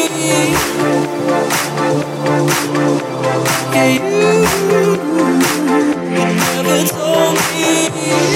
Yeah, you You never told me.